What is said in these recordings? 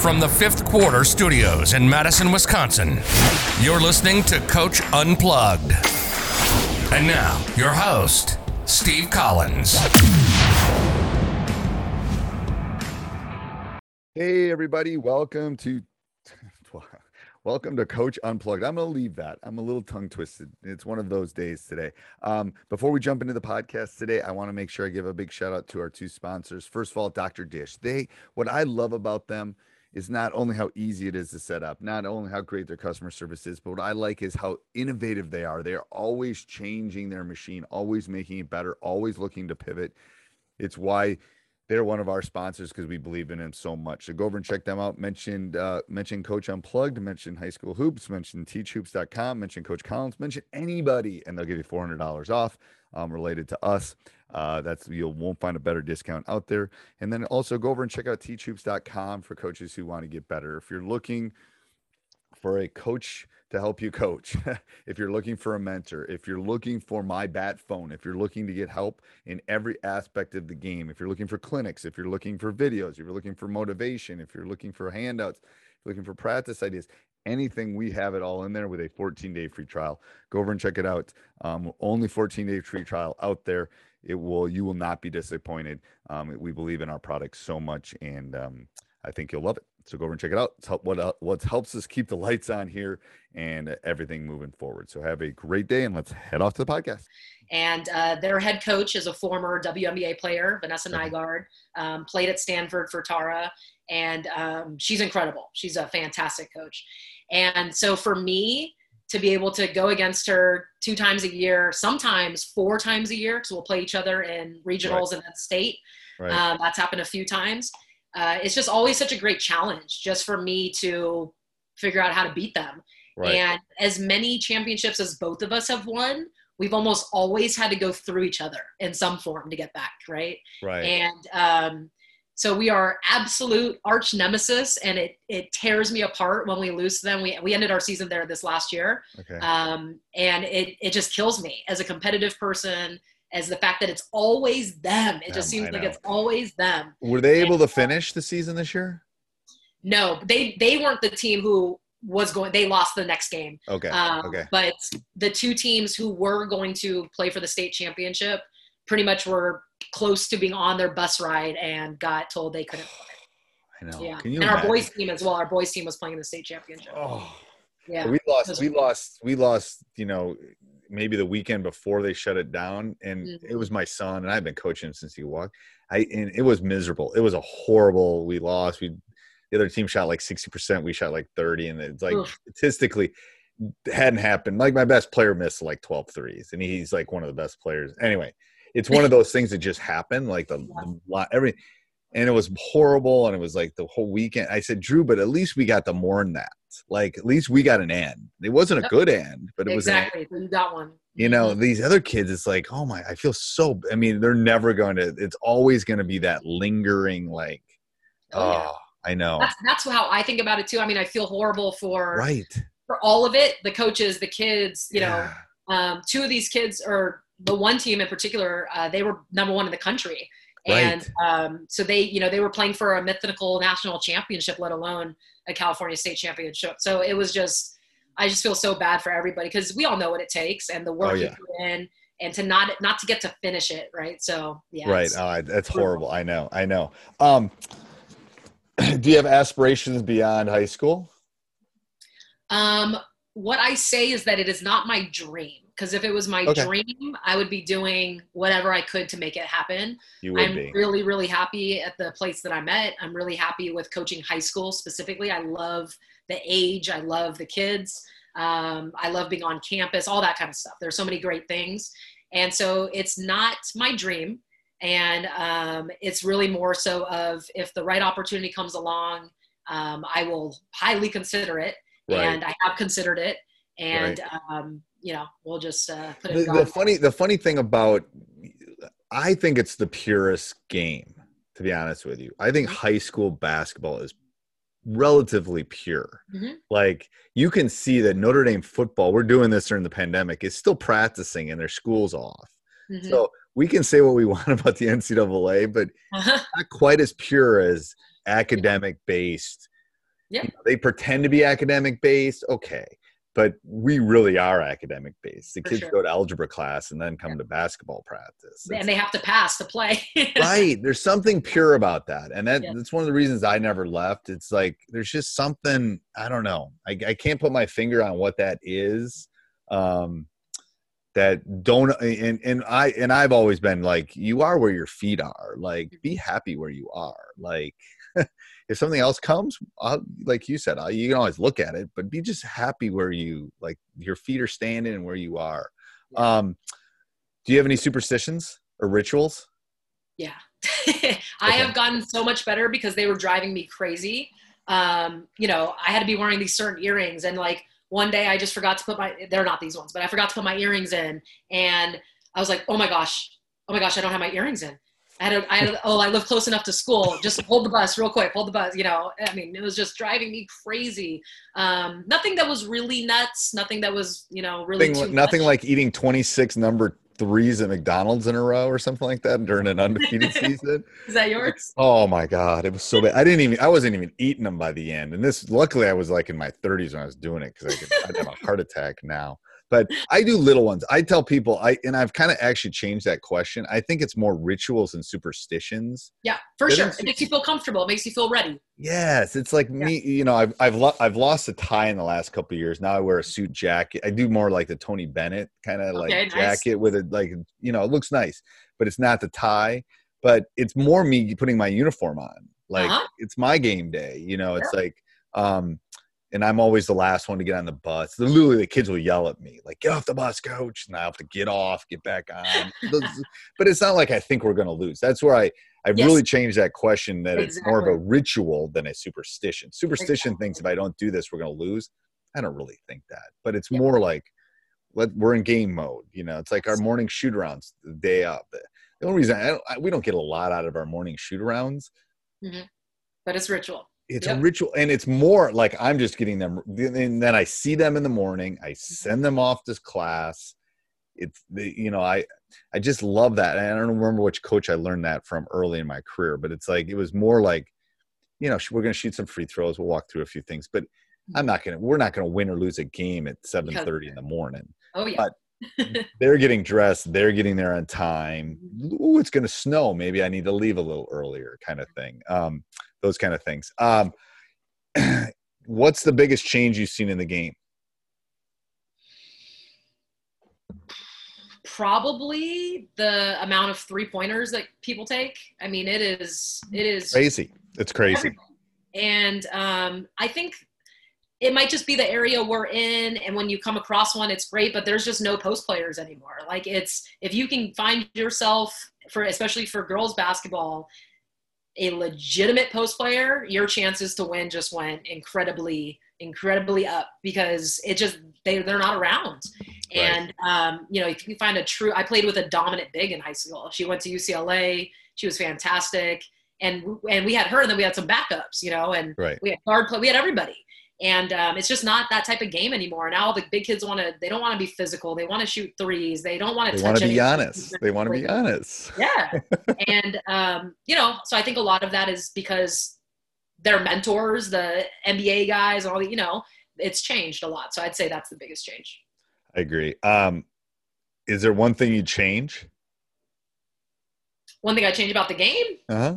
From the fifth quarter studios in Madison, Wisconsin, you're listening to Coach Unplugged. And now, your host, Steve Collins. Hey, everybody. Welcome to. Welcome to Coach Unplugged. I'm going to leave that. I'm a little tongue twisted. It's one of those days today. Um, before we jump into the podcast today, I want to make sure I give a big shout out to our two sponsors. First of all, Dr. Dish. They, what I love about them is not only how easy it is to set up, not only how great their customer service is, but what I like is how innovative they are. They're always changing their machine, always making it better, always looking to pivot. It's why they're one of our sponsors because we believe in them so much. So go over and check them out. Mentioned uh, mention Coach Unplugged, mention High School Hoops, mention teachhoops.com, mention Coach Collins, mention anybody, and they'll give you four hundred dollars off um, related to us. Uh, that's you won't find a better discount out there. And then also go over and check out teachhoops.com for coaches who want to get better. If you're looking for a coach to help you coach, if you're looking for a mentor, if you're looking for my bat phone, if you're looking to get help in every aspect of the game, if you're looking for clinics, if you're looking for videos, if you're looking for motivation, if you're looking for handouts, looking for practice ideas, anything, we have it all in there with a 14 day free trial. Go over and check it out. Um, only 14 day free trial out there. It will, you will not be disappointed. Um, we believe in our product so much and um, I think you'll love it. So go over and check it out. It's help, what, what helps us keep the lights on here and everything moving forward. So have a great day and let's head off to the podcast. And uh, their head coach is a former WNBA player, Vanessa Nygaard, um, played at Stanford for Tara, and um, she's incredible. She's a fantastic coach. And so for me to be able to go against her two times a year, sometimes four times a year, because we'll play each other in regionals and then state. Right. Um, that's happened a few times. Uh, it's just always such a great challenge just for me to figure out how to beat them. Right. And as many championships as both of us have won, we've almost always had to go through each other in some form to get back, right? right. And um, so we are absolute arch nemesis, and it it tears me apart when we lose to them. We we ended our season there this last year, okay. um, and it it just kills me as a competitive person. As the fact that it's always them, it just seems like it's always them. Were they able to finish the season this year? No, they they weren't the team who was going. They lost the next game. Okay. Um, okay. But the two teams who were going to play for the state championship pretty much were close to being on their bus ride and got told they couldn't I know. Yeah. Can you and our boys team as well. Our boys team was playing in the state championship. Oh, yeah. we lost. We lost. We lost. You know, maybe the weekend before they shut it down, and Mhm. it was my son, and I've been coaching him since he walked. I and it was miserable. It was a horrible. We lost. We the other team shot like sixty percent. We shot like thirty, and it's like Oof. statistically hadn't happened. Like my best player missed like 12 threes, and he's like one of the best players. Anyway, it's one of those things that just happen. Like the, the lot, every, and it was horrible, and it was like the whole weekend. I said, Drew, but at least we got to mourn that. Like at least we got an end. It wasn't a good end, but it was an end. exactly. You got one. You know, these other kids, it's like, oh my, I feel so. I mean, they're never going to. It's always going to be that lingering, like, Oh, yeah. oh, I know. That's that's how I think about it too. I mean, I feel horrible for Right. for all of it. The coaches, the kids. You Yeah. know, um, two of these kids, or the one team in particular, uh, they were number one in the country, and um, so they, you know, they were playing for a mythical national championship, let alone a California state championship. So it was just, I just feel so bad for everybody because we all know what it takes and the work Oh, you put in, and to not not to get to finish it, right? So yeah, right. Oh, I- that's horrible. I know. I know. Um, do you have aspirations beyond high school? Um, what I say is that it is not my dream because if it was my Okay. dream, I would be doing whatever I could to make it happen. You would I'm be. really, really happy at the place that I'm at. I'm really happy with coaching high school specifically. I love the age. I love the kids. Um, I love being on campus, all that kind of stuff. There's so many great things. And so it's not my dream. And um, it's really more so of if the right opportunity comes along, um, I will highly consider it. Right. And I have considered it. And, um, you know, we'll just uh, put it the, the funny the funny thing about i think it's the purest game to be honest with you i think Mm-hmm. high school basketball is relatively pure Mhm. like you can see that notre dame football we're doing this during the pandemic is still practicing and their school's off Mhm. so we can say what we want about the ncaa but Uh-huh. not quite as pure as academic based Yeah. You know, they pretend to be academic based okay but we really are academic based the For kids sure. go to algebra class and then come to basketball practice and they have to pass to play. right there's something pure about that and that, Yeah. that's one of the reasons i never left it's like there's just something i don't know i, I can't put my finger on what that is um that don't and, and i and i've always been like you are where your feet are like be happy where you are like if something else comes I'll, like you said I'll, you can always look at it but be just happy where you like your feet are standing and where you are. Um do you have any superstitions or rituals? Yeah. I have gotten so much better because they were driving me crazy. Um, you know, I had to be wearing these certain earrings and like one day I just forgot to put my they're not these ones, but I forgot to put my earrings in and I was like, "Oh my gosh. Oh my gosh, I don't have my earrings in." I had, a, I had a, oh, I live close enough to school. Just hold the bus real quick. Hold the bus. You know, I mean, it was just driving me crazy. Um, nothing that was really nuts. Nothing that was, you know, really nothing, nothing like eating 26 number threes at McDonald's in a row or something like that during an undefeated season. Is that yours? Oh my god, it was so bad. I didn't even I wasn't even eating them by the end. And this luckily I was like in my 30s when I was doing it because I could I'd have a heart attack now. But I do little ones. I tell people I and I've kind of actually changed that question. I think it's more rituals and superstitions. Yeah, for sure. It makes you feel comfortable. It makes you feel ready. Yes, it's like me. You know, I've I've lo- I've lost a tie in the last couple of years. Now I wear a suit jacket. I do more like the Tony Bennett kind of like Okay, nice. jacket with it, like you know, it looks nice, but it's not the tie. But it's more me putting my uniform on. Like Uh-huh. it's my game day. You know, it's like, um, and I'm always the last one to get on the bus. Literally, the kids will yell at me like, "Get off the bus, coach!" And I have to get off, get back on. but it's not like I think we're going to lose. That's where I I've Yes. really changed that question that it's more of a ritual than a superstition. Superstition thinks if I don't do this, we're going to lose. I don't really think that, but it's more like let we're in game mode. You know, it's like our morning shoot arounds the day up. The, the only reason I don't, I, we don't get a lot out of our morning shoot arounds hmm But it's ritual. It's Yep. a ritual and it's more like i'm just getting them and then i see them in the morning i mm-hmm. send them off to class. It's the you know i i just love that and i don't remember which coach i learned that from early in my career but it's like it was more like you know we're going to shoot some free throws we'll walk through a few things but mm-hmm. i'm not going to we're not going to win or lose a game at 7.30 in the morning Oh yeah. But- they're getting dressed they're getting there on time. Mm-hmm. Ooh, it's going to snow maybe i need to leave a little earlier kind of thing um, those kind of things um, what's the biggest change you've seen in the game Probably the amount of three pointers that people take. I mean, it is it is crazy it's crazy. And um, I think it might just be the area we're in, and when you come across one, it's great. But there's just no post players anymore. Like it's if you can find yourself for especially for girls basketball, a legitimate post player, your chances to win just went incredibly incredibly up because it just they they're not around. And um, you know, if you find a true, I played with a dominant big in high school. She went to UCLA. She was fantastic. and and we had her, and then we had some backups, you know, and Right. we had guard play, we had everybody. And um, it's just not that type of game anymore. Now all the big kids want to, they don't want to be physical. They want to shoot threes. They don't want to They want to be honest. They want to be honest. Yeah. and, um, you know, so I think a lot of that is because their mentors, the NBA guys, all the, you know, it's changed a lot. So I'd say that's the biggest change. I agree. Um, is there one thing you change? One thing I change about the game Uh huh.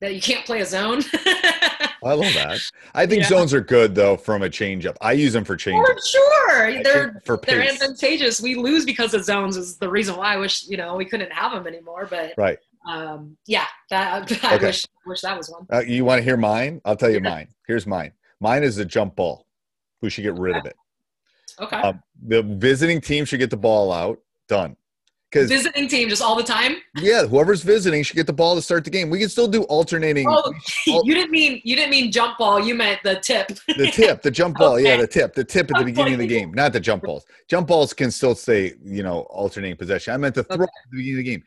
that you can't play a zone. I love that. I think Yeah. zones are good though from a change up. I use them for change. For sure. They're for they're pace. advantageous. We lose because of zones is the reason why I wish, you know, we couldn't have them anymore. But Right. um yeah, that I Okay. wish wish that was one. Uh, you want to hear mine? I'll tell you Yeah. mine. Here's mine. Mine is the jump ball. We should get rid of it. Okay. Um, the visiting team should get the ball out. Done. Because Visiting team just all the time. yeah, whoever's visiting should get the ball to start the game. We can still do alternating. Oh, you didn't mean you didn't mean jump ball. You meant the tip. the tip, the jump ball, yeah, the tip, the tip at the beginning of the game, not the jump balls. Jump balls can still stay, you know, alternating possession. I meant the throw Okay. at the beginning of the game.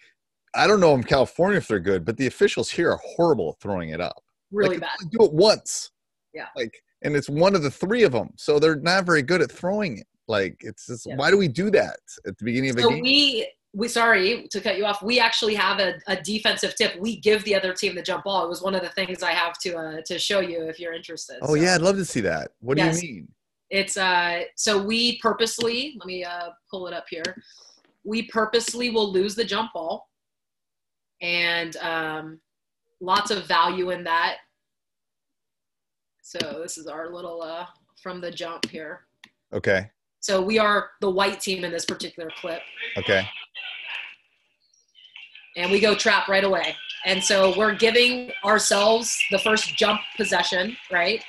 I don't know in California if they're good, but the officials here are horrible at throwing it up. really Like, bad. Do it once. Yeah. Like, and it's one of the three of them, so they're not very good at throwing it. Like, it's just Yeah. why do we do that at the beginning of a So game? we we sorry to cut you off. We actually have a, a defensive tip. We give the other team the jump ball. It was one of the things I have to uh, to show you if you're interested. oh So yeah, I'd love to see that. What do you mean? It's uh so we purposely let me uh pull it up here. We purposely will lose the jump ball, and um, lots of value in that. So this is our little uh from the jump here. Okay, So we are the white team in this particular clip. okay, and we go trap right away. And so we're giving ourselves the first jump possession, right?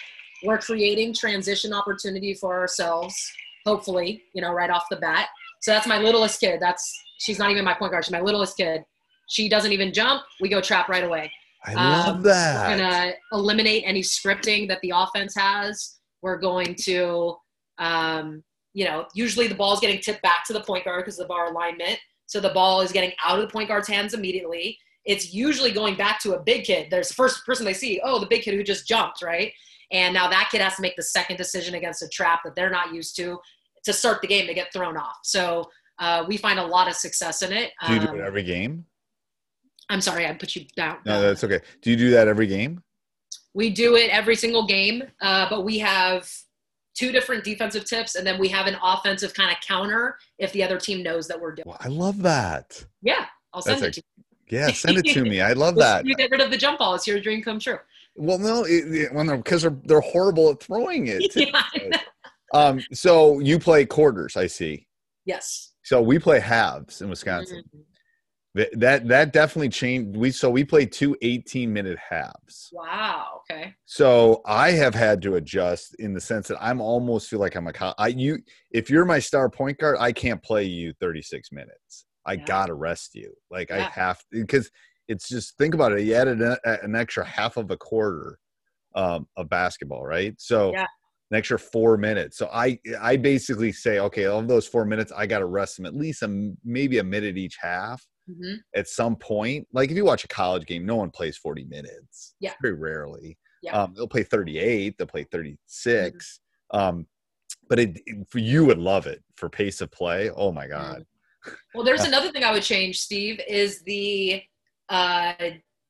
We're creating transition opportunity for ourselves, hopefully, you know, right off the bat. So that's my littlest kid. That's she's not even my point guard. She's my littlest kid. She doesn't even jump. We go trap right away. I love Um, that. We're gonna eliminate any scripting that the offense has. We're going to, um, you know, usually the ball is getting tipped back to the point guard because of our alignment. So the ball is getting out of the point guard's hands immediately. It's usually going back to a big kid. There's the first person they see. Oh, the big kid who just jumped, right? And now that kid has to make the second decision against a trap that they're not used to to start the game to get thrown off. So uh, we find a lot of success in it. do you do Um, it every game? I'm sorry, I put you down. No, that's okay. Do you do that every game? We do it every single game, uh, but we have two different defensive tips, and then we have an offensive kind of counter if the other team knows that we're doing. Well, I love that. Yeah, I'll send That's it to you. Yeah, send it to me. I love that. You get rid of the jump ball. It's your dream come true. Well, no, it, it, when they're because they're they're horrible at throwing it. Yeah, um, so you play quarters, I see. yes. So we play halves in Wisconsin. Mhm. Th- That that definitely changed. We so we play two 18 minute halves. Wow. Okay. So I have had to adjust in the sense that I'm almost feel like I'm a I you if you're my star point guard, I can't play you 36 minutes. I Yeah. gotta rest you. Like I Yeah. have because it's just think about it. You added an, an extra half of a quarter um, of basketball, right? So Yeah. an extra four minutes. So I I basically say, okay, of those four minutes, I gotta rest them at least a, maybe a minute each half hmm at some point. Like if you watch a college game, no one plays 40 minutes. Yeah. Very rarely. Yeah. Um, they'll play 38, they'll play 36. Um, but it, it- for you would love it for pace of play. Oh my God. Well, there's another thing I would change, Steve, is the uh,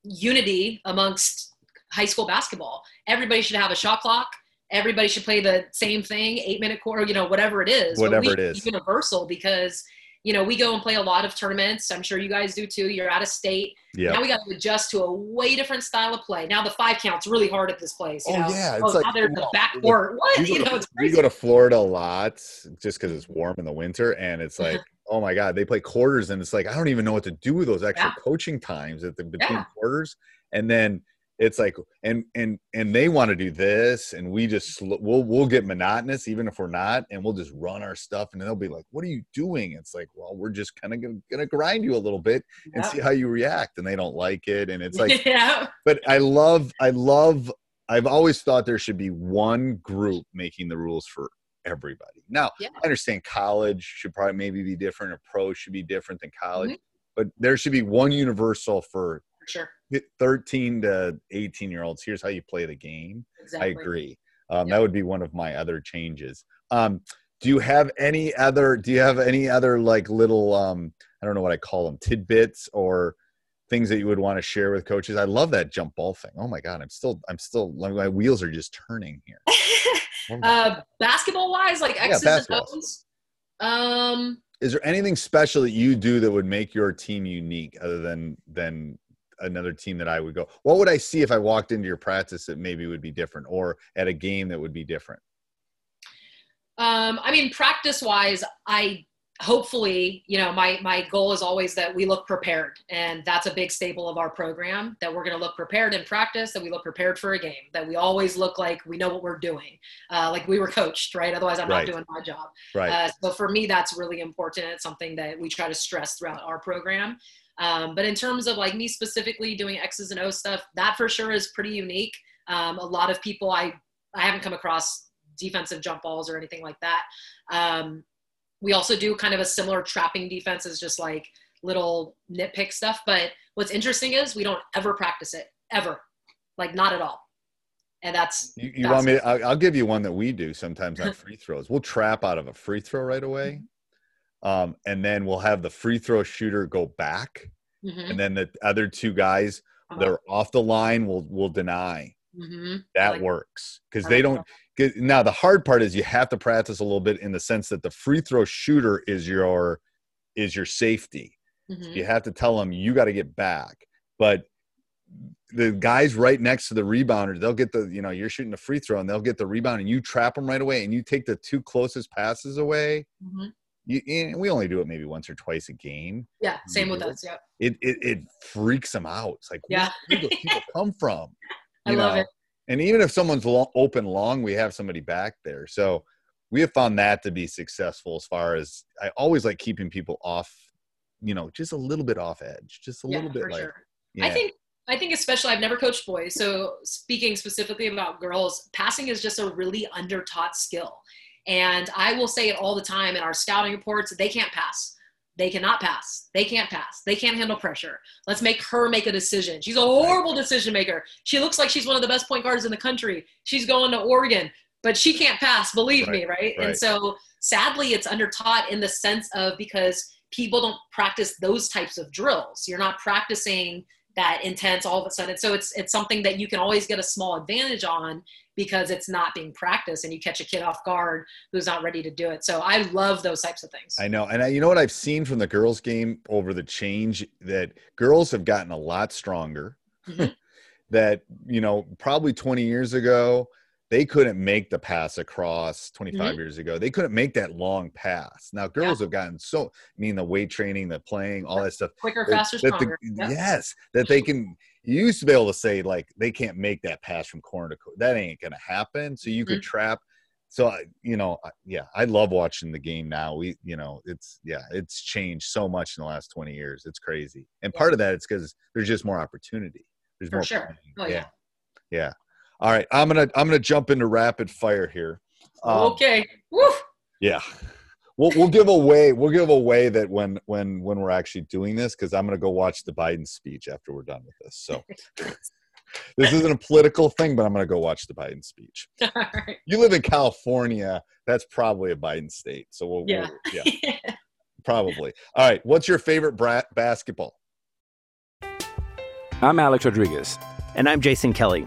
unity amongst high school basketball. Everybody should have a shot clock. Everybody should play the same thing, eight minute quarter, you know, whatever it is. Whatever it is. Universal because, you know, we go and play a lot of tournaments. I'm sure you guys do too. You're out of state. Yeah. Now we got to adjust to a way different style of play. Now the five count's really hard at this place. You Oh, know? yeah, it's Oh, like- now there's the well, backcourt. What? You go know, to, it's we go to Florida a lot just because it's warm in the winter, and it's uh-huh. like, oh my god, they play quarters, and it's like I don't even know what to do with those extra Yeah. coaching times at the between Yeah. quarters, and then it's like, and and and they want to do this, and we just we'll we'll get monotonous even if we're not, and we'll just run our stuff, and they'll be like, what are you doing? It's like, well, we're just kind of gonna, gonna grind you a little bit and Yeah. see how you react, and they don't like it, and it's like yeah. but I love, I love, I've always thought there should be one group making the rules for everybody. Now, Yeah. I understand college should probably maybe be different, or pro should be different than college, Mhm. but there should be one universal for for sure. 13 to 18 year olds, here's how you play the game. Exactly. I agree. Um, That would be one of my other changes. Um, do you have any other? Do you have any other like little? Um, I don't know what I call them, tidbits or things that you would want to share with coaches. I love that jump ball thing. Oh my god, I'm still, I'm still, my wheels are just turning here. uh, basketball wise, like Yeah, and. O's. Um, Is there anything special that you do that would make your team unique, other than than another team that I would go? What would I see if I walked into your practice that maybe would be different, or at a game that would be different? Um, I mean, practice wise, I hopefully, you know, my my goal is always that we look prepared, and that's a big staple of our program. That we're going to look prepared in practice, that we look prepared for a game, that we always look like we know what we're doing, uh, like we were coached, right? Otherwise, I'm Right. not doing my job. Right. Uh, so for me, that's really important. It's something that we try to stress throughout our program. Um, but in terms of like me specifically doing X's and O stuff, that for sure is pretty unique. Um, a lot of people I I haven't come across defensive jump balls or anything like that. Um, we also do kind of a similar trapping defense as just like little nitpick stuff. But what's interesting is we don't ever practice it ever, like not at all. And that's You, you that's- want me? To, I'll, I'll give you one that we do sometimes on free throws. We'll trap out of a free throw right away, um, and then we'll have the free throw shooter go back, Mhm. and then the other two guys that are off the line will will deny. Mhm. That like- works because they don't. Now the hard part is you have to practice a little bit in the sense that the free throw shooter is your is your safety. Mhm. You have to tell them you got to get back, but the guys right next to the rebounder, they'll get the you know you're shooting a free throw and they'll get the rebound and you trap them right away and you take the two closest passes away. Mhm. You, we only do it maybe once or twice a game. Yeah, same with us. Yeah. It it, it freaks them out. It's like Yeah. where do those people come from? I love it. And even if someone's open long, we have somebody back there. So we have found that to be successful as far as I always like keeping people off, you know, just a little bit off edge, just a yeah, little bit for like, sure. yeah. I think I think especially I've never coached boys, so speaking specifically about girls, passing is just a really under taught skill. And I will say it all the time in our scouting reports, they can't pass. They cannot pass. They can't pass. They can't handle pressure. Let's make her make a decision. She's a horrible decision maker. She looks like she's one of the best point guards in the country. She's going to Oregon, but she can't pass, believe me, right? And so sadly, it's under taught in the sense of because people don't practice those types of drills. You're not practicing that intense all of a sudden. So it's it's something that you can always get a small advantage on because it's not being practiced and you catch a kid off guard who's not ready to do it. So I love those types of things. I know. And I, you know what I've seen from the girls' game over the change that girls have gotten a lot stronger. Mhm. that, you know, probably 20 years ago, they couldn't make the pass across 25 Mhm. years ago. They couldn't make that long pass. Now, girls have gotten so, I mean, the weight training, the playing, all that stuff. Quicker, that- faster, that the- stronger. Yep. Yes. That they can, you used to be able to say, like, they can't make that pass from corner to corner. That ain't going to happen. So you could Mm-hmm. trap. So, you know, yeah, I love watching the game now. We, you know, it's, yeah, it's changed so much in the last 20 years. It's crazy. And part of that it's because there's just more opportunity. There's For more. sure. Oh, yeah. Yeah. All right. I'm going to, I'm going to jump into rapid fire here. Um, okay. Woo! yeah. We'll, we'll give away we'll give away that when when when we're actually doing this because I'm going to go watch the Biden speech after we're done with this. So this isn't a political thing, but I'm going to go watch the Biden speech. All right. You live in California, that's probably a Biden state. So we'll, Yeah. we'll- yeah, probably. All right, what's your favorite bra- basketball? I'm Alex Rodriguez. And I'm Jason Kelly.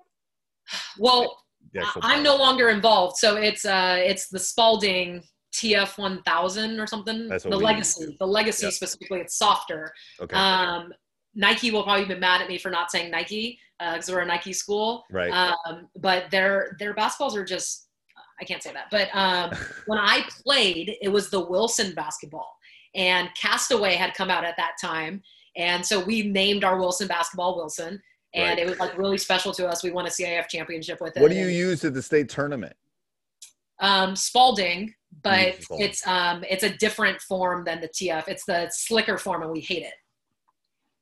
Well, I'm no longer involved, so it's uh it's the Spalding TF 1000 or something. That's the legacy, the legacy Yep. specifically, it's softer. Okay. Um, Nike will probably be mad at me for not saying Nike because we're a Nike school. Right. Um, but their their basketballs are just I can't say that. But um, when I played, it was the Wilson basketball, and Castaway had come out at that time, And so we named our Wilson basketball Wilson, and Right. it was like really special to us. We won a CIF championship with it. What do you use at the state tournament? Um, Spalding, but Spalding. it's um, it's a different form than the TF. It's the slicker form, and we hate it.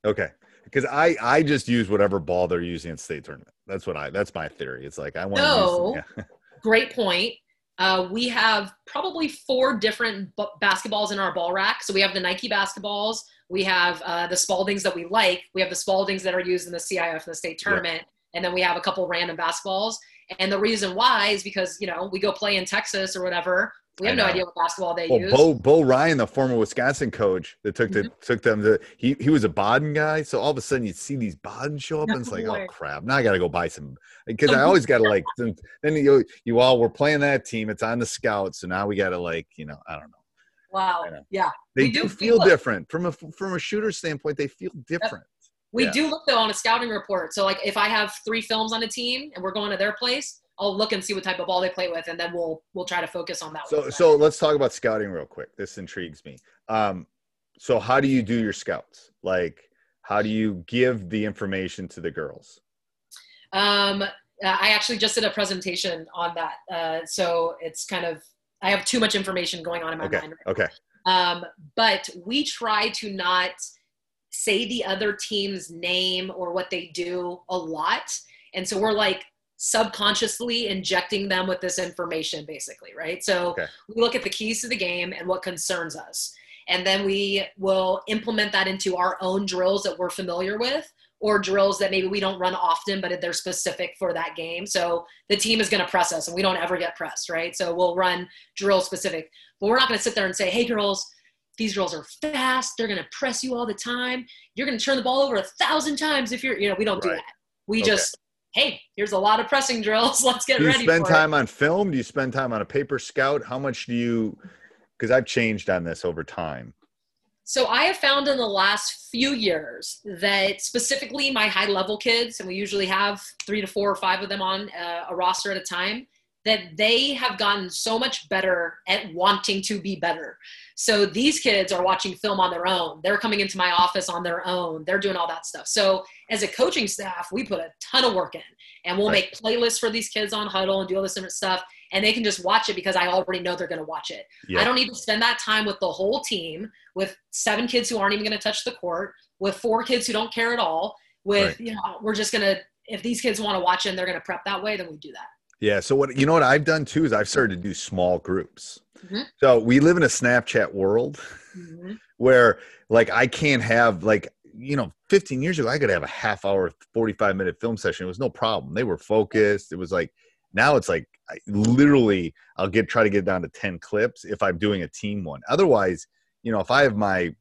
Okay. Because I I just use whatever ball they're using at state tournament. That's what I that's my theory. It's like I want No. to yeah. Great point. Uh, we have probably four different b- basketballs in our ball rack. So we have the Nike basketballs. We have uh, the Spaldings that we like. We have the Spaldings that are used in the CIF and the state tournament. And then we have a couple random basketballs. And the reason why is because, you know, we go play in Texas or whatever. We have no idea what basketball they Well, use. Bo Bo Ryan, the former Wisconsin coach that took the Mm-hmm. took them to he he was a Baden guy. So all of a sudden you see these Baden show up and it's like, oh crap. Now I gotta go buy some because I always gotta like then, you you all were playing that team, it's on the scouts, so now we gotta like, you know, I don't know. Wow. Yeah. They We do, do feel feel different. From a from a shooter standpoint, they feel different. We Yeah. do look though on a scouting report. So like if I have three films on a team and we're going to their place, I'll look and see what type of ball they play with, and then we'll we'll try to focus on that. So one. so let's talk about scouting real quick. This intrigues me. Um, so how do you do your scouts? Like, how do you give the information to the girls? Um, uh, I actually just did a presentation on that. Uh, so it's kind of I have too much information going on in my Okay. mind. Right Okay. Um, but we try to not say the other team's name or what they do a lot. And so we're like subconsciously injecting them with this information, basically, right? So Okay. we look at the keys to the game and what concerns us. And then we will implement that into our own drills that we're familiar with or drills that maybe we don't run often, but they're specific for that game. So the team is going to press us and we don't ever get pressed, right? So we'll run drill specific, but we're not going to sit there and say, hey, girls, these girls are fast. They're going to press you all the time. You're going to turn the ball over a thousand times if you're, you know, we don't do that. We Okay. just, hey, here's a lot of pressing drills. Let's get ready. do you spend time it. on film? Do you spend time on a paper scout? How much do you? Because I've changed on this over time. So I have found in the last few years that specifically my high level kids, and we usually have three to four or five of them on uh, a roster at a time, that they have gotten so much better at wanting to be better. So these kids are watching film on their own. They're coming into my office on their own. They're doing all that stuff. So as a coaching staff, we put a ton of work in and we'll Right. make playlists for these kids on Hudl and do all this different stuff. And they can just watch it because I already know they're going to watch it. Yeah. I don't need to spend that time with the whole team, with seven kids who aren't even going to touch the court, with four kids who don't care at all. With Right. you know, we're just going to if these kids want to watch it and they're going to prep that way, then we do that. Yeah. So what you know what I've done too is I've started to do small groups. Mhm. So we live in a Snapchat world where like I can't have like you know 15 years ago I could have a half hour 45 minute film session. It was no problem. They were focused. It was like now it's like I literally I'll get try to get down to 10 clips if I'm doing a team one. Otherwise, you know, if I have my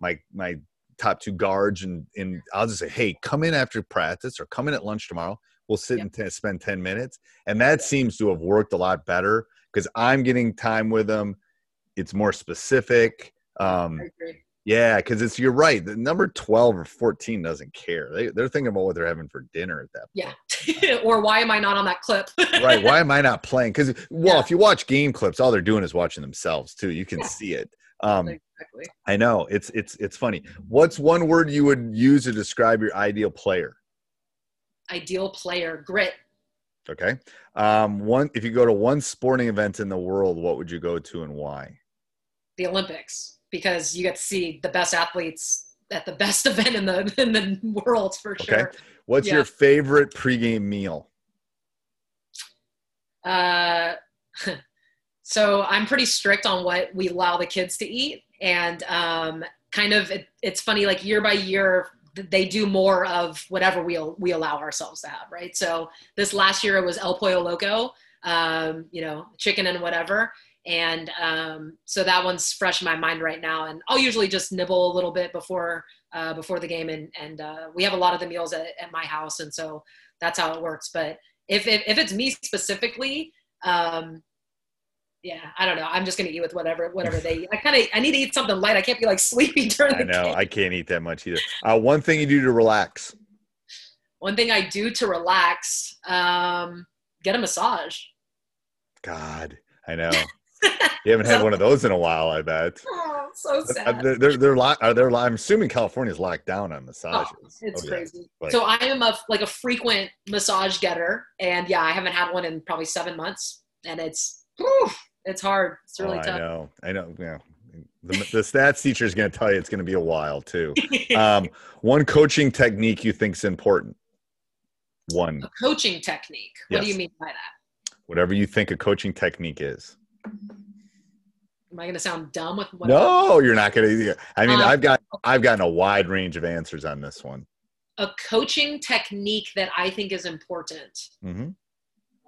my my top two guards and and I'll just say, hey, come in after practice or come in at lunch tomorrow. We'll sit and t- spend 10 minutes. And that seems to have worked a lot better because I'm getting time with them. It's more specific. Um, yeah, because it's you're right. The number 12 or 14 doesn't care. They, they're thinking about what they're having for dinner at that Point. Yeah. or why am I not on that clip? right why am i not playing because well if you watch game clips all they're doing is watching themselves too you can see it um exactly. i know it's it's it's funny what's one word you would use to describe your ideal player Ideal player, grit. okay um one if you go to one sporting event in the world what would you go to and why the Olympics because you get to see the best athletes at the best event in the in the world for okay sure. what's Yeah. your favorite pregame meal Uh, so I'm pretty strict on what we allow the kids to eat, and um, kind of it, it's funny like year by year they do more of whatever we we allow ourselves to have, right? So this last year it was El Pollo Loco, um, you know, chicken and whatever. And um, so that one's fresh in my mind right now. And I'll usually just nibble a little bit before uh, before the game. And and uh, we have a lot of the meals at, at my house, and so that's how it works. But if if, if it's me specifically, um, yeah, I don't know. I'm just gonna eat with whatever whatever they eat. I kind of I need to eat something light. I can't be like sleepy during i the know game. i can't eat that much either uh, one thing you do to relax One thing I do to relax, um, get a massage. god i know You haven't had one of those in a while, I bet. Oh, so Uh, sad. They're, they're, they're, lo- are they're, I'm assuming California's locked down on Oh, massages. it's Oh, yeah. crazy. Like- so I am a like a frequent massage getter, and yeah, I haven't had one in probably seven months, and it's whew, it's hard. It's really oh, I tough. know. I know. Yeah. The, the stats teacher is going to tell you it's going to be a while too. Um, one coaching technique you think is important. One, A coaching technique. What do you mean by that? whatever you think a coaching technique is. Am I going to sound dumb with what? No, you're not going to. I mean, Um, I've got I've gotten a wide range of answers on this one. A coaching technique that I think is important. hmm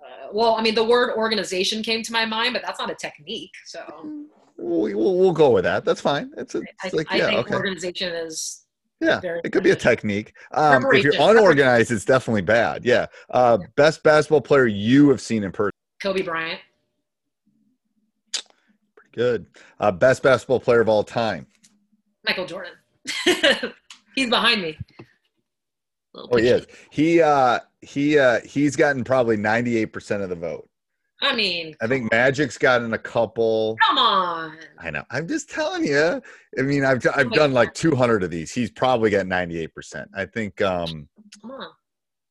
Uh, well, I mean, the word organization came to my mind, but that's not a technique. So We, we'll, we'll go with that. That's fine. It's, a, I, it's like I yeah, think okay. organization is Yeah, it could be a technique. Um, if you're unorganized, it's definitely bad. Yeah. Uh, best basketball player you have seen in person. Kobe Bryant. Good. Uh, best basketball player of all time. Michael Jordan. He's behind me. Oh, he is. He uh, he uh, he's gotten probably 98% of the vote. I mean, I think Magic's gotten a couple. come on. I know. I'm just telling you. I mean, I've I've done like 200 of these. He's probably got 98%. I think um Come on.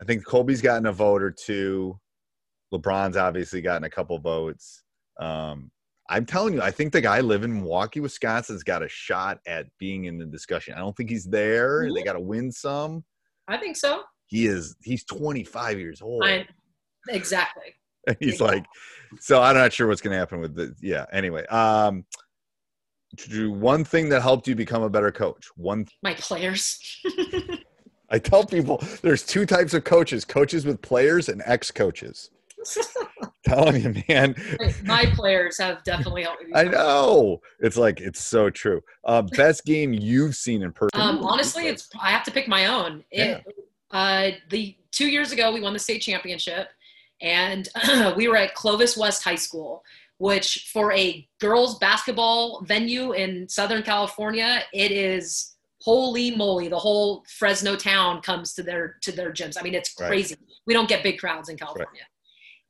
I think Kobe's gotten a vote or two. LeBron's obviously gotten a couple votes. Um, I'm telling you, I think the guy living in Milwaukee, Wisconsin's got a shot at being in the discussion. I don't think he's there. They got to win some. I think so. He is. He's 25 years old. I exactly. he's like, so I'm not sure what's going to happen with the. Yeah. Anyway, um, to do one thing that helped you become a better coach. One. My players. I tell people there's two types of coaches: coaches with players and ex-coaches. telling you, man. My players have definitely helped me. I know. It's like it's so true. Uh, best game you've seen in person. Um, honestly, it's I have to pick my own. It, uh, the two years ago, we won the state championship, and we were at Clovis West High School, which for a girls basketball venue in Southern California, it is holy moly. The whole Fresno town comes to their to their gyms. I mean, it's Right. crazy. We don't get big crowds in California,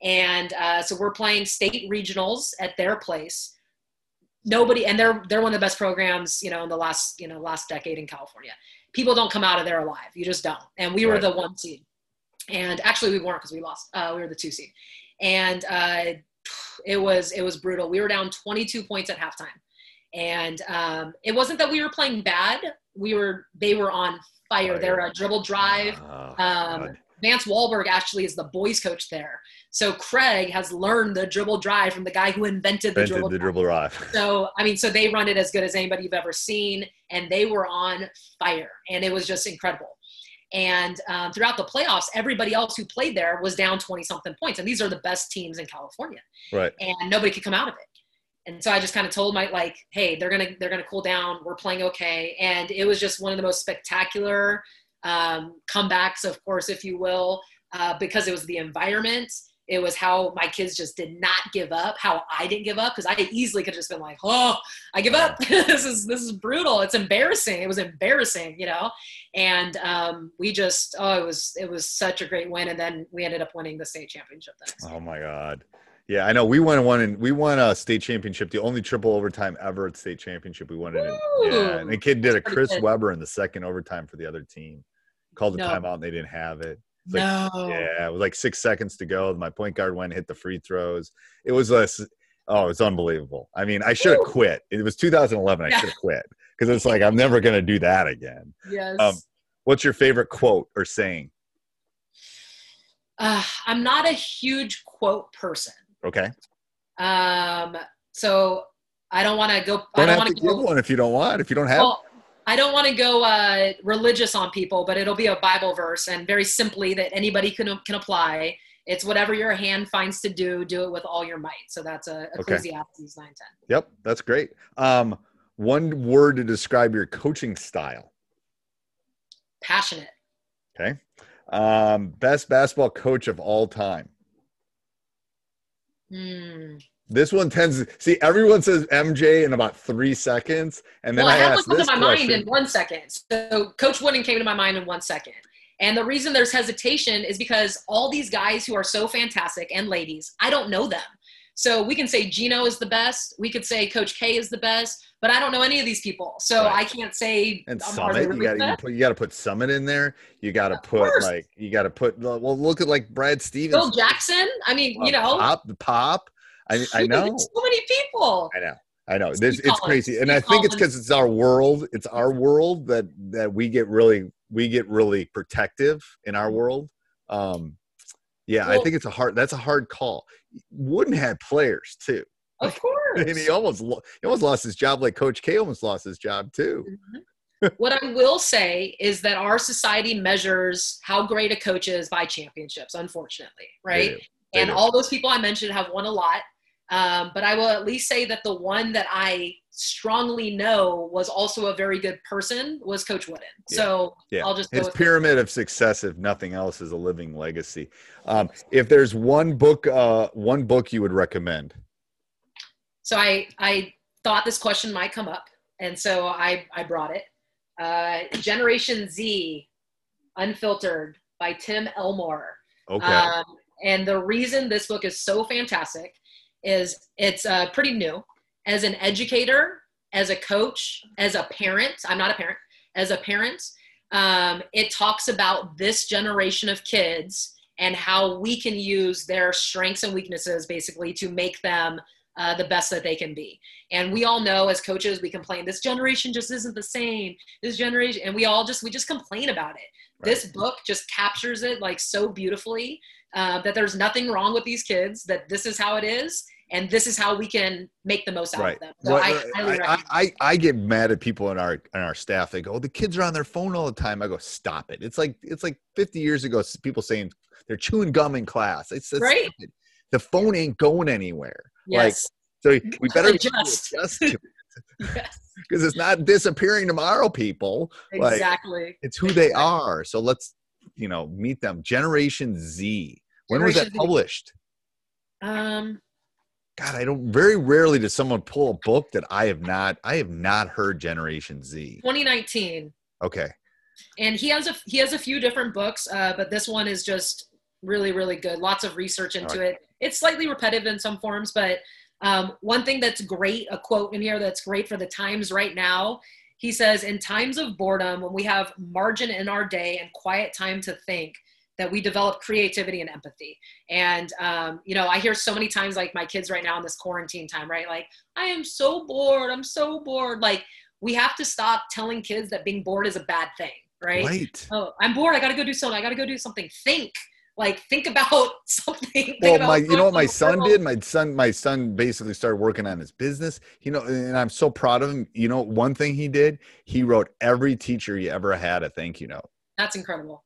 and uh, so we're playing state regionals at their place. Nobody and they're they're one of the best programs you know in the last you know last decade in california. People don't come out of there alive. You just don't. And we were the one seed. And actually we weren't because we lost uh, we were the two seed. And uh, it was it was brutal. We were down 22 points at halftime. And um, it wasn't that we were playing bad. We were they were on fire. They're a dribble drive. Um, Vance Walberg actually is the boys coach there. So Craig has learned the dribble drive from the guy who invented the Invented dribble the drive. dribble drive. So I mean, so they run it as good as anybody you've ever seen, and they were on fire, and it was just incredible. And um, throughout the playoffs, everybody else who played there was down twenty something points, and these are the best teams in California, Right. and nobody could come out of it. And so I just kind of told my like, hey, they're gonna they're gonna cool down. We're playing okay, and it was just one of the most spectacular um, comebacks, of course, if you will, uh, because it was the environment. It was how my kids just did not give up. How I didn't give up because I easily could have just been like, "Oh, I give up. this is this is brutal. It's embarrassing. It was embarrassing, you know." And um, we just, oh, it was it was such a great win, and then we ended up winning the state championship. Then. Oh my god. Yeah, I know. We won one and we won a state championship, the only triple overtime ever at state championship. We won it. In, yeah, and the kid did a Chris good. Webber in the second overtime for the other team. Called the No. timeout and they didn't have it. Like, No. Yeah, it was like six seconds to go. My point guard went and hit the free throws. It was a, oh, it's unbelievable. I mean, I should have quit. It was 2011. I Yeah. should have quit because it's like I'm never gonna do that again. Yes. Um, what's your favorite quote or saying? Uh, I'm not a huge quote person. Okay, Um, so I don't want to go. I don't don't have want to give go. one if you don't want. If you don't have, Well, I don't want to go uh, religious on people, but it'll be a Bible verse, and very simply that anybody can can apply. It's whatever your hand finds to do, do it with all your might. So that's a Okay. Ecclesiastes nine ten. Yep, that's great. Um, one word to describe your coaching style. Passionate. Okay. Um, best basketball coach of all time. Hmm. This one tends to see everyone says MJ in about three seconds, and then well, I, I, one this to my mind in one second. So Coach Wooden came to my mind in one second. And the reason there's hesitation is because all these guys who are so fantastic and ladies, I don't know them. So we can say Gino is the best. We could say Coach K is the best, but I don't know any of these people. So right. I can't say. And um, Summitt, you got to put you got to put Summitt in there. You got to put like you got to put. Well, look at like Brad Stevens, Bill Jackson. I mean, well, you know, pop the pop. I, I know so many people. I know. I know. This, it's crazy, and I think it's because it's our world. It's our world that that we get really we get really protective in our world. Um, yeah, well, I think it's a hard. That's a hard call. Wooden had players too. Of course. and he almost he almost lost his job, like Coach K almost lost his job too. Mm-hmm. what I will say is that our society measures how great a coach is by championships, unfortunately, right? They. They and do. all those people I mentioned have won a lot. Um, but I will at least say that the one that I strongly know was also a very good person was Coach Wooden. Yeah. So yeah. I'll just his pyramid of success, if nothing else, is a living legacy. Um, if there's one book, uh, one book you would recommend. So I I thought this question might come up, and so I I brought it. Uh, Generation Z, Unfiltered by Tim Elmore. Okay. Um, and the reason this book is so fantastic is it's uh, pretty new. As an educator, as a coach, as a parent, I'm not a parent, as a parent, um, it talks about this generation of kids and how we can use their strengths and weaknesses basically to make them uh, the best that they can be. And we all know as coaches, we complain, this generation just isn't the same. This generation, and we all just, we just complain about it. Right. This book just captures it like so beautifully uh, that there's nothing wrong with these kids, that this is how it is and this is how we can make the most out right. of them. So I, I, I, I, get mad at people in our in our staff. They go, oh, "The kids are on their phone all the time." I go, "Stop it!" It's like it's like 50 years ago. People saying they're chewing gum in class. It's, it's right. The phone ain't going anywhere. Yes. Like, so we better adjust. adjust to it. yes. Because it's not disappearing tomorrow, people. Exactly. Like, it's who they are. So let's, you know, meet them. Generation Z. When Generation was that published? Um, God, I don't. Very rarely does someone pull a book that I have not. I have not heard Generation Z. 2019. Okay. And he has a he has a few different books, uh, but this one is just really really good. Lots of research into right. it. It's slightly repetitive in some forms, but um, one thing that's great, a quote in here that's great for the times right now. He says, "In times of boredom, when we have margin in our day and quiet time to think." That we develop creativity and empathy. And, um, you know, I hear so many times, like my kids right now in this quarantine time, right? Like, I am so bored. I'm so bored. Like, we have to stop telling kids that being bored is a bad thing, right? Right. Oh, I'm bored. I got to go do something. I got to go do something. Think. Like think about something. Think well, about my, you know what my son did? My son, my son basically started working on his business. You know, and I'm so proud of him. You know, one thing he did, he wrote every teacher he ever had a thank you note. That's incredible.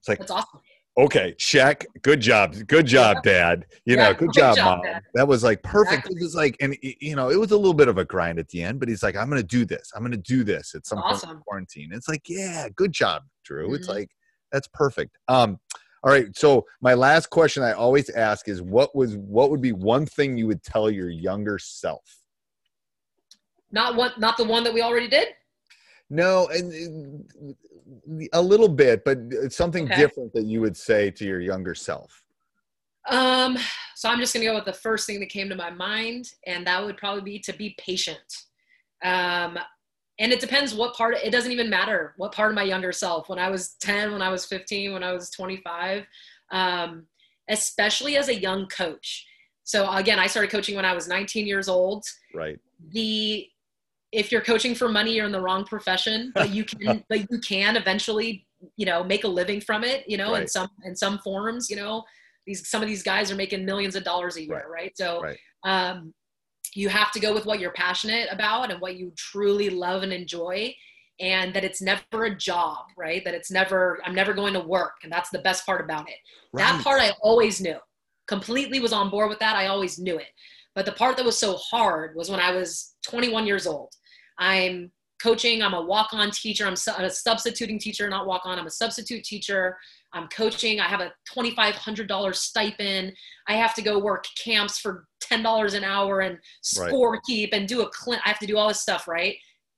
It's like that's awesome. Okay, check. Good job. Good job, Dad. You yeah, know, good job, job, Mom. Dad. That was like perfect. Exactly. It was like, and you know, it was a little bit of a grind at the end, but he's like, I'm gonna do this. I'm gonna do this at some awesome. point in quarantine. It's like, yeah, good job, Drew. Mm-hmm. It's like that's perfect. Um, all right. So my last question I always ask is what was what would be one thing you would tell your younger self? Not what not the one that we already did? No, and a little bit, but it's something okay. different that you would say to your younger self. Um, so I'm just gonna go with the first thing that came to my mind, and that would probably be to be patient. Um, and it depends what part. It doesn't even matter what part of my younger self. When I was 10, when I was 15, when I was 25, um, especially as a young coach. So again, I started coaching when I was 19 years old. Right. The if you're coaching for money, you're in the wrong profession. But you can, but you can eventually, you know, make a living from it. You know, right. in some in some forms, you know, these some of these guys are making millions of dollars a year, right? right? So, right. Um, you have to go with what you're passionate about and what you truly love and enjoy, and that it's never a job, right? That it's never I'm never going to work, and that's the best part about it. That part I always knew. Completely was on board with that. I always knew it. But the part that was so hard was when I was 21 years old. I'm coaching. I'm a walk on teacher. I'm a substituting teacher, not walk on. I'm a substitute teacher. I'm coaching. I have a $2,500 stipend. I have to go work camps for $10 an hour and score right. keep and do a clin. I have to do all this stuff, right?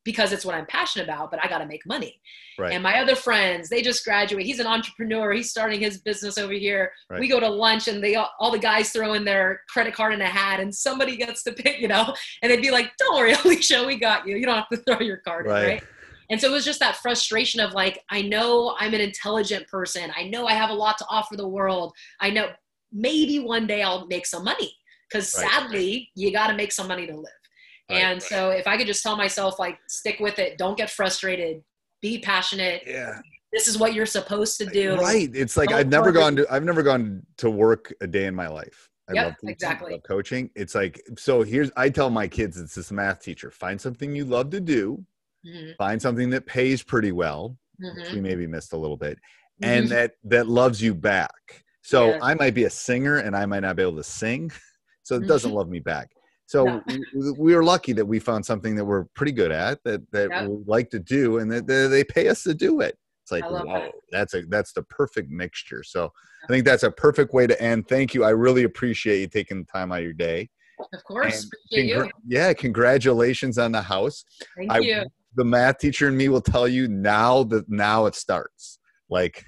Because it's what I'm passionate about, but I got to make money. Right. And my other friends, they just graduate. He's an entrepreneur. He's starting his business over here. Right. We go to lunch and they all the guys throw in their credit card in a hat and somebody gets to pick, you know, and they'd be like, don't worry, Alicia, we got you. You don't have to throw your card Right. in, right? And so it was just that frustration of like, I know I'm an intelligent person. I know I have a lot to offer the world. I know maybe one day I'll make some money because sadly, you got to make some money to live. Right, and so if I could just tell myself, like, stick with it, don't get frustrated, be passionate. Yeah. This is what you're supposed to do. Right. It's like Don't I've never gone to I've never gone to work a day in my life. I Yep, love teaching, I exactly. love coaching. It's like so here's I tell my kids it's this math teacher. Find something you love to do, Mhm, find something that pays pretty well, which mhm, we maybe missed a little bit, and mhm. that that loves you back. So Yeah. I might be a singer and I might not be able to sing. So it doesn't love me back. So No. we, we were lucky that we found something that we're pretty good at that that Yep. we like to do and that they, they pay us to do it. It's like whoa, that. that's a that's the perfect mixture. So I think that's a perfect way to end. Thank you. I really appreciate you taking the time out of your day. Of course. And Appreciate Congra- you. yeah, congratulations on the house. Thank I- you. The math teacher and me will tell you now that now it starts. Like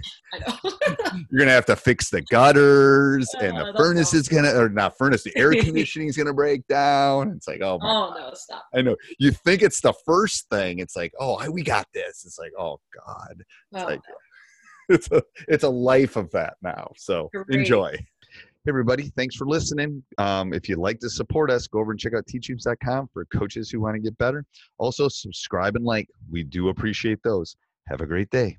you're gonna have to fix the gutters and Oh, the that's furnace is gonna or not furnace, the air conditioning is gonna break down. It's like, oh oh, no, stop. I know. You think it's the first thing. It's like, oh, we got this. It's like, oh God. It's Oh, like it's a it's a life of that now. So Great. enjoy. Hey everybody, thanks for listening. Um, if you'd like to support us, go over and check out teachhoops.com for coaches who want to get better. Also, subscribe and like. We do appreciate those. Have a great day.